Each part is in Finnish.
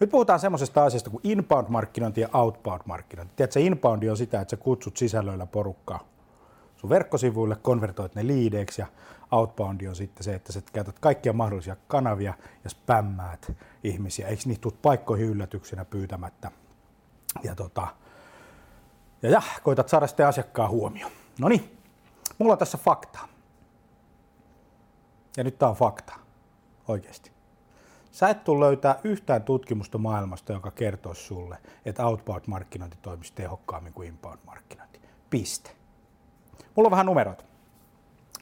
Nyt puhutaan semmoisesta asiasta kuin inbound-markkinointi ja outbound-markkinointi. Tiedätkö, inbound on sitä, että sä kutsut sisällöillä porukkaa sun verkkosivuille, konvertoit ne liideiksi ja outbound on sitten se, että sä käytät kaikkia mahdollisia kanavia ja spämmäät ihmisiä. Eikö niitä tule paikkoihin yllätyksenä pyytämättä? Ja, tota, ja, ja koitat saada sitten asiakkaan huomioon. No niin, mulla on tässä faktaa. Ja nyt tää on fakta. Oikeasti. Sä et tule löytää yhtään tutkimusta maailmasta, joka kertoisi sulle, että outbound-markkinointi toimisi tehokkaammin kuin inbound-markkinointi. Piste. Mulla on vähän numeroita.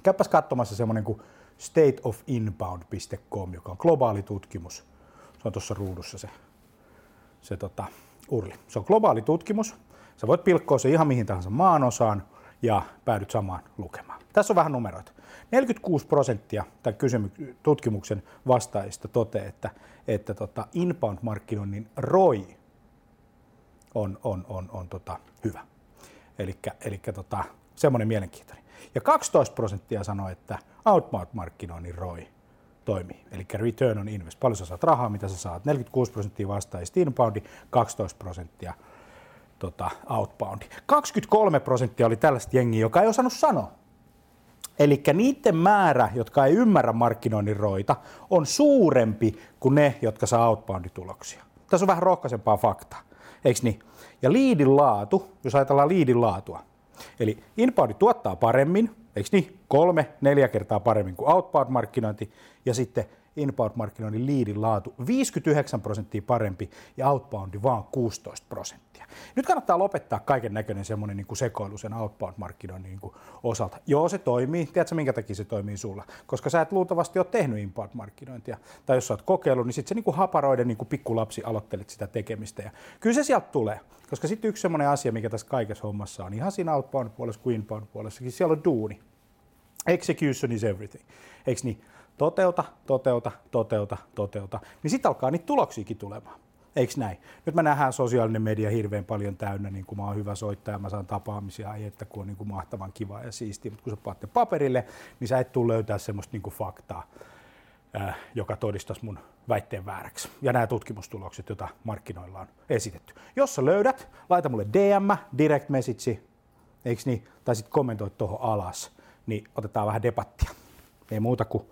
Käypäs katsomassa semmoinen kuin stateofinbound.com, joka on globaali tutkimus. Se on tuossa ruudussa se, se tota, urli. Se on globaali tutkimus. Sä voit pilkkoa se ihan mihin tahansa maanosaan ja päädyt samaan lukemaan. Tässä on vähän numeroita. 46 prosenttia tämän kysymy- tutkimuksen vastaajista toteaa, että, että tota inbound-markkinoinnin ROI on, on, on, on tota hyvä. Eli tota, semmoinen mielenkiintoinen. Ja 12 prosenttia sanoi, että outbound-markkinoinnin ROI toimii, eli return on invest. Paljon sä saat rahaa, mitä sä saat. 46 prosenttia vastaajista inboundi, 12 prosenttia tota, outboundi. 23 prosenttia oli tällaista jengiä, joka ei osannut sanoa. Eli niiden määrä, jotka ei ymmärrä markkinoinnin roita, on suurempi kuin ne, jotka saa outboundituloksia. Tässä on vähän rohkaisempaa faktaa, eikö niin? Ja liidin laatu, jos ajatellaan liidin laatua, eli inboundi tuottaa paremmin, eikö niin? Kolme, neljä kertaa paremmin kuin outbound-markkinointi, ja sitten inbound-markkinoinnin liidin laatu 59 prosenttia parempi ja outboundi vaan 16 prosenttia. Nyt kannattaa lopettaa kaiken näköinen semmoinen niin kuin sekoilu sen outbound-markkinoinnin niin kuin osalta. Joo, se toimii. Tiedätkö, minkä takia se toimii sulla? Koska sä et luultavasti ole tehnyt inbound-markkinointia. Tai jos sä oot kokeillut, niin sitten se niin kuin haparoiden niin kuin pikkulapsi aloittelet sitä tekemistä. Ja kyllä se sieltä tulee. Koska sitten yksi semmoinen asia, mikä tässä kaikessa hommassa on, ihan siinä outbound-puolessa kuin inbound-puolessakin, siellä on duuni. Execution is everything. Eikö niin? Toteuta, toteuta, toteuta, toteuta. Niin sitten alkaa niitä tuloksiakin tulemaan. Eikö näin? Nyt mä nähdään sosiaalinen media hirveän paljon täynnä, niin kuin mä oon hyvä soittaja, mä saan tapaamisia, ei että kun on niin kuin mahtavan kiva ja siistiä, mutta kun sä paatte paperille, niin sä et tule löytää semmoista niin kuin faktaa, äh, joka todistaisi mun väitteen vääräksi. Ja nämä tutkimustulokset, joita markkinoilla on esitetty. Jos sä löydät, laita mulle DM, direct message, eikö niin, tai sitten kommentoi tuohon alas, niin otetaan vähän debattia. Ei muuta kuin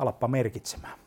alappa merkitsemään.